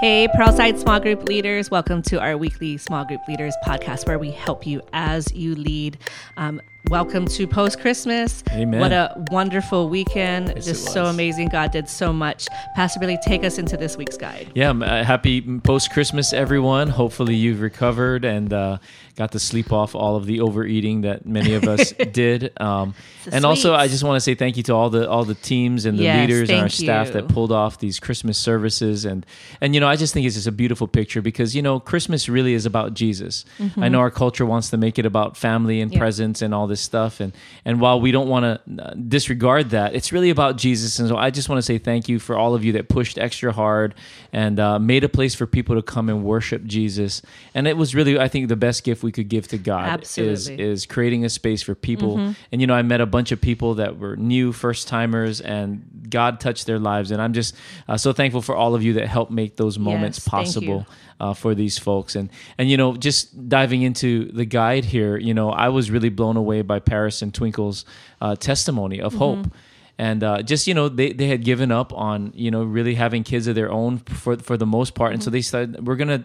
Hey, Pearlside Small Group Leaders, welcome to our weekly Small Group Leaders podcast where we help you as you lead. Um, welcome to post Christmas. Amen. What a wonderful weekend. Yes, Just so amazing. God did so much. Pastor Billy, take us into this week's guide. Yeah, uh, happy post Christmas, everyone. Hopefully, you've recovered and uh, got to sleep off all of the overeating that many of us did. Um, and also, I just want to say thank you to all the all the teams and the Yes, leaders and our staff you. that pulled off these Christmas services. And and you know, I just think it's just a beautiful picture because you know, Christmas really is about Jesus. I know our culture wants to make it about family and Mm-hmm. Presents and all this stuff. And and while we don't want to disregard that, it's really about Jesus. And so I just want to say thank you for all of you that pushed extra hard and uh, made a place for people to come and worship Jesus. And it was really, I think, the best gift we could give to God is Absolutely. Mm-hmm. is creating a space for people. And you know, I met a bunch of people that were new first timers, and God touched their lives. And I'm just uh, so thankful for all of you that helped make those moments Yes, possible uh, for these folks. And and you know, just diving into the guide here, you know, I was really blown away by Paris and Twinkle's uh, testimony of hope. And uh, just you know, they, they had given up on you know really having kids of their own for for the most part, and so they said We're gonna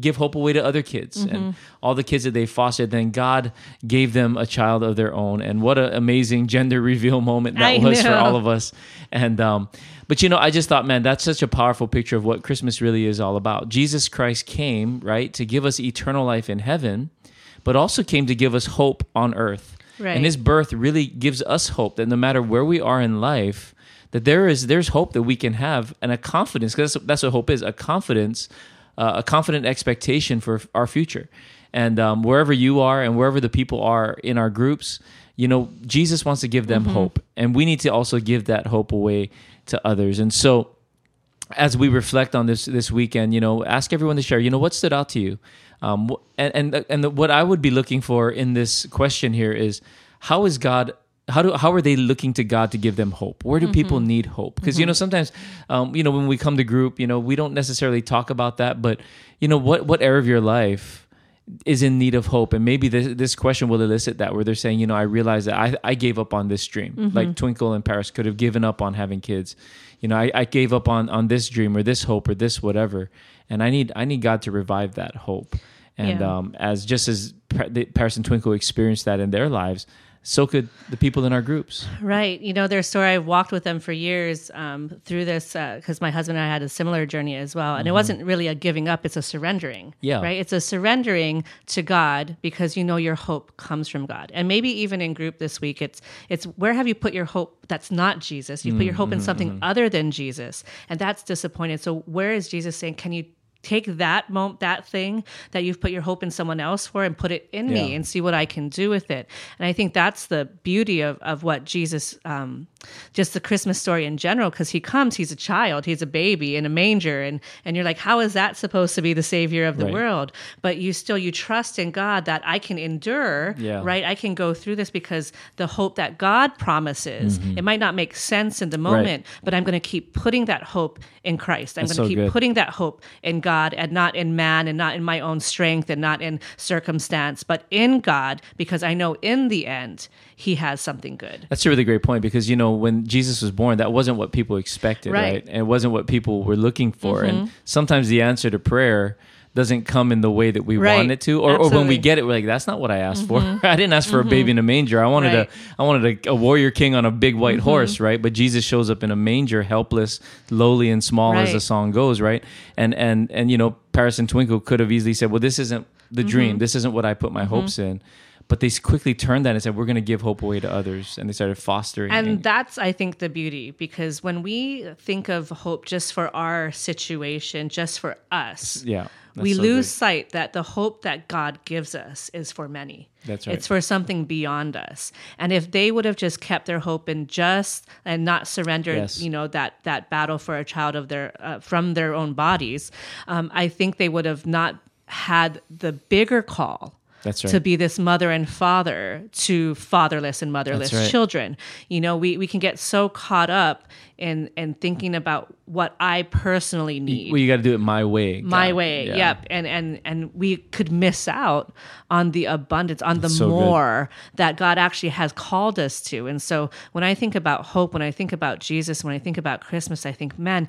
give hope away to other kids Mm-hmm. and all the kids that they fostered. Then God gave them a child of their own, and what an amazing gender reveal moment that I was for all of us. And um, but you know, I just thought, man, that's such a powerful picture of what Christmas really is all about. Jesus Christ came right to give us eternal life in heaven, but also came to give us hope on earth. Right. And His birth really gives us hope that no matter where we are in life, that there is there's hope that we can have and a confidence because that's, that's what hope is a confidence uh, a confident expectation for our future and um, wherever you are and wherever the people are in our groups you know jesus wants to give them hope and we need to also give that hope away to others and so as we reflect on this this weekend, you know, ask everyone to share. You know, what stood out to you, um, and and and the, what I would be looking for in this question here is how is God. How do how are they looking to God to give them hope? Where do people mm-hmm. need hope? Because you know mm-hmm. sometimes, um, you know when we come to group, you know we don't necessarily talk about that, but you know what what area of your life is in need of hope? And maybe this, this question will elicit that where they're saying you know i realize that i, I gave up on this dream. Mm-hmm. Like twinkle and paris could have given up on having kids. You know I, I gave up on on this dream or this hope or this whatever. And i need i need god to revive that hope and Yeah. um, as just as paris and twinkle experienced that in their lives so could the people in our groups Right. You know, their story, I've walked with them for years um, through this because my husband and I had a similar journey as well. And it wasn't really a giving up, it's a surrendering. Mm-hmm. Yeah. Right. It's a surrendering to God because you know your hope comes from God. And maybe even in group this week, it's it's where have you put your hope that's not Jesus? You put your hope Mm-hmm, in something other than Jesus. And that's disappointed. So where is Jesus saying, can you take that moment that thing that you've put your hope in someone else for and put it in me and see what I can do with it. And I think that's the beauty of, of what Jesus, um, just the Christmas story in general, because he comes, he's a child, he's a baby in a manger. And, and you're like, how is that supposed to be the savior of the Right. world? But you still, you trust in God that I can endure, Yeah. right? I can go through this because the hope that God promises, Mm-hmm. it might not make sense in the moment, but I'm going to keep putting that hope in Christ. I'm going to so keep good. putting that hope in God and not in man and not in my own strength and not in circumstance, but in God because I know in the end he has something good. That's a really great point because you know when Jesus was born, that wasn't what people expected, Right. Mm-hmm. right? And it wasn't what people were looking for. And sometimes the answer to prayer doesn't come in the way that we Right. want it to, or, or when Mm-hmm. we get it, we're like, "That's not what I asked for. I didn't ask for a baby in a manger. I wanted Right. a, I wanted a, a warrior king on a big white Mm-hmm. horse, right? But Jesus shows up in a manger, helpless, lowly, and small, as the song goes, right? And and and you know, Paris and Twinkle could have easily said, "Well, this isn't the Mm-hmm. dream. This isn't what I put my hopes in." But they quickly turned that and said, "We're going to give hope away to others," and they started fostering. And that's, I think, the beauty because when we think of hope just for our situation, just for us, yeah, we so lose good. sight that the hope that God gives us is for many. That's right. It's for something beyond us. And if they would have just kept their hope in just and not surrendered, Yes. you know, that that battle for a child of their uh, from their own bodies, um, I think they would have not had the bigger call That's right. to be this mother and father to fatherless and motherless right. children. You know, we, we can get so caught up in in thinking about what I personally need well, you got to do it my way. my God. way Yeah. yep and and and we could miss out on the abundance on the so good. more that god actually has called us to and so when i think about hope when i think about jesus when i think about christmas i think man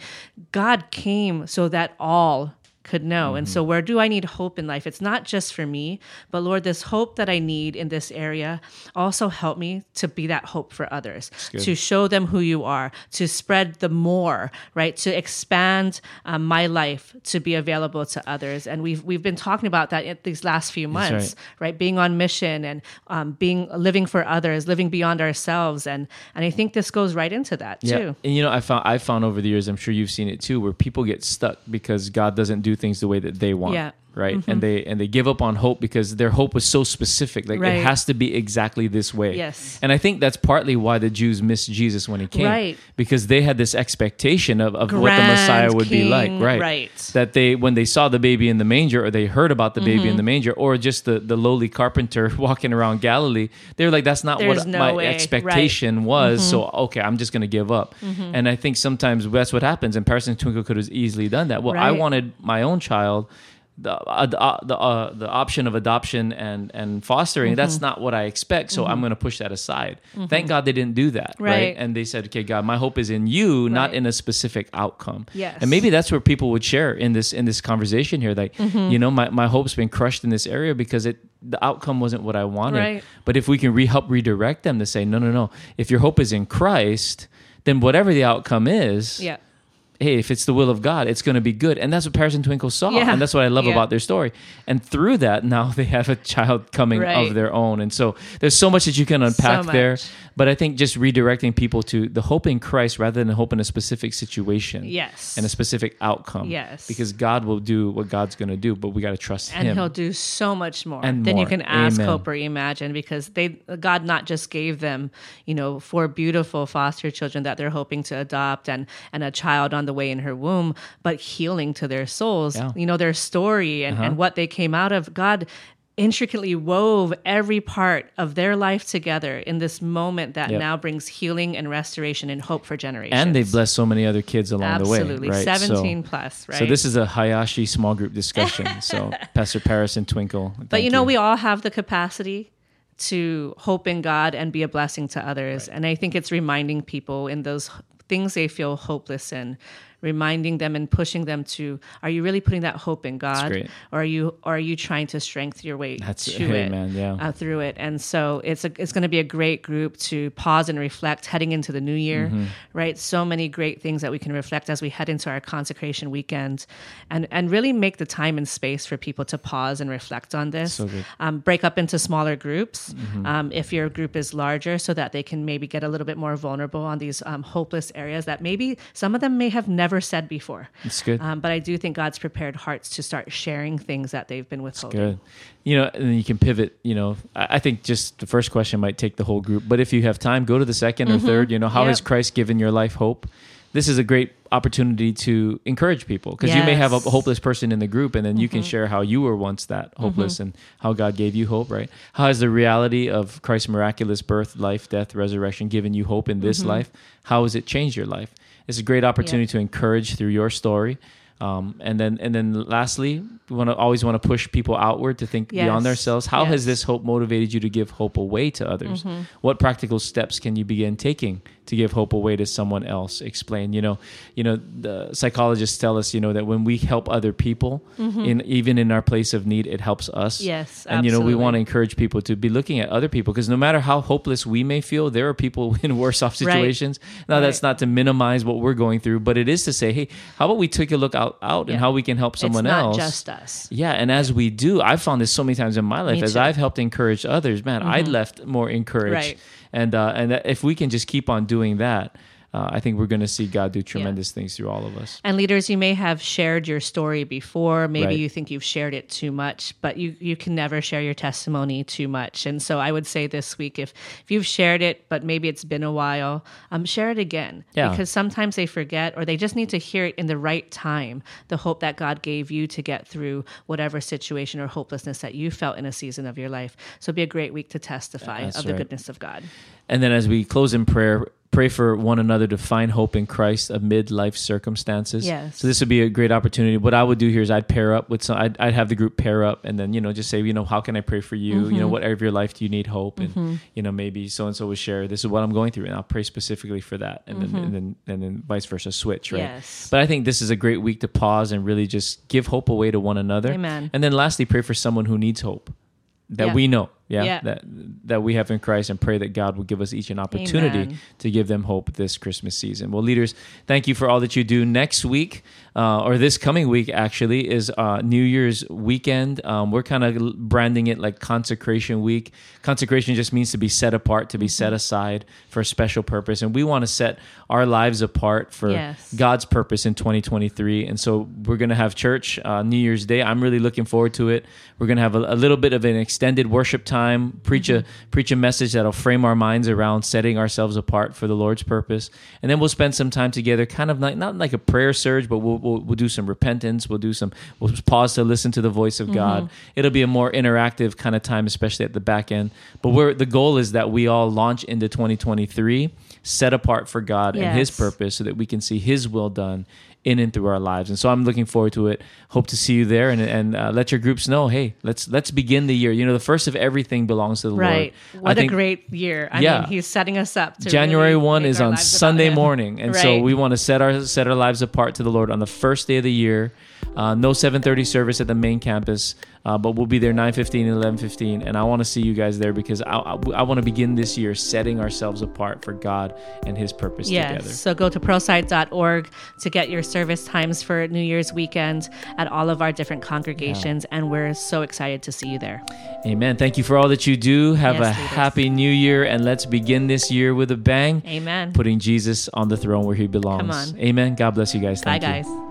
god came so that all could know. And Mm-hmm. so, where do I need hope in life? It's not just for me, but Lord, this hope that I need in this area also help me to be that hope for others, to show them who you are, to spread the more, right? To expand um, my life to be available to others. And we've we've been talking about that these last few months, right. Being on mission and um, being living for others, living beyond ourselves, and and I think this goes right into that too. And you know, I found I found over the years, I'm sure you've seen it too, where people get stuck because God doesn't do things the way that they want. Yeah. Right. And they and they give up on hope because their hope was so specific. Like Right. it has to be exactly this way. Yes. And I think that's partly why the Jews missed Jesus when he came. Right. Because they had this expectation of, of what the Messiah would be like. Right. right. That they when they saw the baby in the manger or they heard about the baby Mm-hmm. in the manger or just the, the lowly carpenter walking around Galilee, they were like, That's not There's what no my way. Right. expectation was. Mm-hmm. So okay, I'm just gonna give up. And I think sometimes that's what happens. And Paris and Twinkle could have easily done that. Well, I wanted my own child. The uh, the uh, the, uh, the option of adoption and and fostering Mm-hmm. that's not what I expect so I'm going to push that aside. Thank God they didn't do that, right. Right. And they said, "Okay, God, my hope is in you, not in a specific outcome." Yes. And maybe that's where people would share in this in this conversation here like, Mm-hmm. you know, my my hope's been crushed in this area because it the outcome wasn't what I wanted. Right. But if we can re- help redirect them to say, "No, no, no. If your hope is in Christ, then whatever the outcome is, Yeah. Hey, if it's the will of God, it's going to be good. And that's what Paris and Twinkle saw. Yeah. And that's what I love Yeah. about their story. And through that, now they have a child coming Right. of their own. And so there's so much that you can unpack So there. But I think just redirecting people to the hope in Christ rather than hope in a specific situation Yes. and a specific outcome. Yes. Because God will do what God's going to do, but we got to trust and Him. And He'll do so much more And than you can ask, Amen. hope, or imagine. Because they, God, not just gave them, you know, four beautiful foster children that they're hoping to adopt, and and a child on the way in her womb, but healing to their souls. Yeah. Uh-huh. You know, their story and, and what they came out of. God intricately wove every part of their life together in this moment that Yep. now brings healing and restoration and hope for generations. and they've blessed so many other kids along absolutely the way. Right? So- 17 plus, right? So this is a Hayashi small group discussion. so Pastor Paris and Twinkle. But you know, we all have the capacity to hope in God and be a blessing to others. And I think it's reminding people in those things they feel hopeless in, reminding them and pushing them to are you really putting that hope in God? Or are you or are you trying to strengthen your way That's- to hey, it man, yeah. uh, through it? And so it's a, it's going to be a great group to pause and reflect heading into the new year, Mm-hmm. right? So many great things that we can reflect as we head into our consecration weekend, and and really make the time and space for people to pause and reflect on this. So. Um, break up into smaller groups Mm-hmm. um, if your group is larger, so that they can maybe get a little bit more vulnerable on these um, hopeless areas that maybe some of them may have never said before. It's good. Um, but I do think God's prepared hearts to start sharing things that they've been withholding. That's Good. You know, and then you can pivot. You know, I I think just the first question might take the whole group, but if you have time, go to the 2nd or third. You know, how has Mm-hmm. Christ given your life hope? This is a great opportunity to encourage people because you may have a Mm-hmm. hopeless person in the group, and then you can share how you were once that hopeless and how God gave you hope. Right? How has the reality of Christ's miraculous birth, life, death, resurrection given you hope in Mm-hmm. this life? How has it changed your life? It's a great opportunity to encourage through your story. Um, and then, and then, lastly, we want to always want to push people outward to think beyond Yes. themselves. How has this hope motivated you to give hope away to others? What practical steps can you begin taking to give hope away to someone else? Explain. You know, you know, the psychologists tell us, you know, that when we help other people, in even in our place of need, it helps us. Yes, and you know, we want to encourage people to be looking at other people because no matter how hopeless we may feel, there are people in worse off Right. situations. Now, that's not to minimize what we're going through, but it is to say, hey, how about we take a look out, out and how we can help someone it's not else? just us. Yeah, and as we do, I've found this so many times in my life. As. Mm-hmm. I've helped encourage others, man, I left more encouraged. Right. And uh, and if we can just keep on doing that, uh, I think we're going to see God do tremendous things through all of us. And leaders, you may have shared your story before. Maybe Right. you think you've shared it too much, but you, you can never share your testimony too much. And so I would say this week, if, if you've shared it, but maybe it's been a while, um, share it again. Yeah. Because sometimes they forget or they just need to hear it in the right time. The hope that God gave you to get through whatever situation or hopelessness that you felt in a season of your life. So it'd be a great week to testify That's of the goodness of God. And then as we close in prayer, pray for one another to find hope in Christ amid life circumstances. Yes. So this would be a great opportunity. What I would do here is I'd pair up with some. I'd, I'd have the group pair up, and then you know just say you know how can I pray for you? You know mm-hmm. what area of your life do you need hope? And mm-hmm. you know maybe so and so would share this is what I'm going through, and I'll pray specifically for that, and then mm-hmm. and then and then vice versa, switch right. Yes. But I think this is a great week to pause and really just give hope away to one another. Amen. And then lastly, pray for someone who needs hope that Yeah. we know. Yeah, Yeah. that that we have in Christ, and pray that God will give us each an opportunity Amen. to give them hope this Christmas season. Well, leaders, thank you for all that you do. Next week, uh, or this coming week, actually, is uh, New Year's weekend. Um, we're kind of branding it like Consecration Week. Consecration just means to be set apart, to be set Mm-hmm. aside for a special purpose, and we want to set our lives apart for Yes. God's purpose in 2023. And so we're going to have church uh, New Year's Day. I'm really looking forward to it. We're going to have a, a little bit of an extended worship time, preach a mm-hmm. preach a message that'll frame our minds around setting ourselves apart for the Lord's purpose, and then we'll spend some time together, kind of like not like a prayer surge, but we'll we'll, we'll do some repentance. We'll do some we'll pause to listen to the voice of God. Mm-hmm. It'll be a more interactive kind of time, especially at the back end. But we're the goal is that we all launch into 2023 set apart for God and His purpose, so that we can see His will done in and through our lives. And so I'm looking forward to it. Hope to see you there, and and uh, let your groups know. Hey, let's let's begin the year. You know, the first of everything belongs to the Lord. Right. Lord. What I a think great year. I Yeah. mean, he's setting us up to January really one is on Sunday morning, and so we want to set our set our lives apart to the Lord on the first day of the year. Uh, no 7:30 service at the main campus, uh, but we'll be there 9:15 and 11:15, and I want to see you guys there because I, I, I want to begin this year setting ourselves apart for God and His purpose Yes. together. So go to pearlside.org to get your service times for New Year's weekend at all of our different congregations. And we're so excited to see you there. Amen. Thank you for all that you do. Have Yes, a leaders. happy new year, and let's begin this year with a bang, Amen. putting Jesus on the throne where he belongs. Come on. Amen. God bless you guys. Bye, Thank you. guys.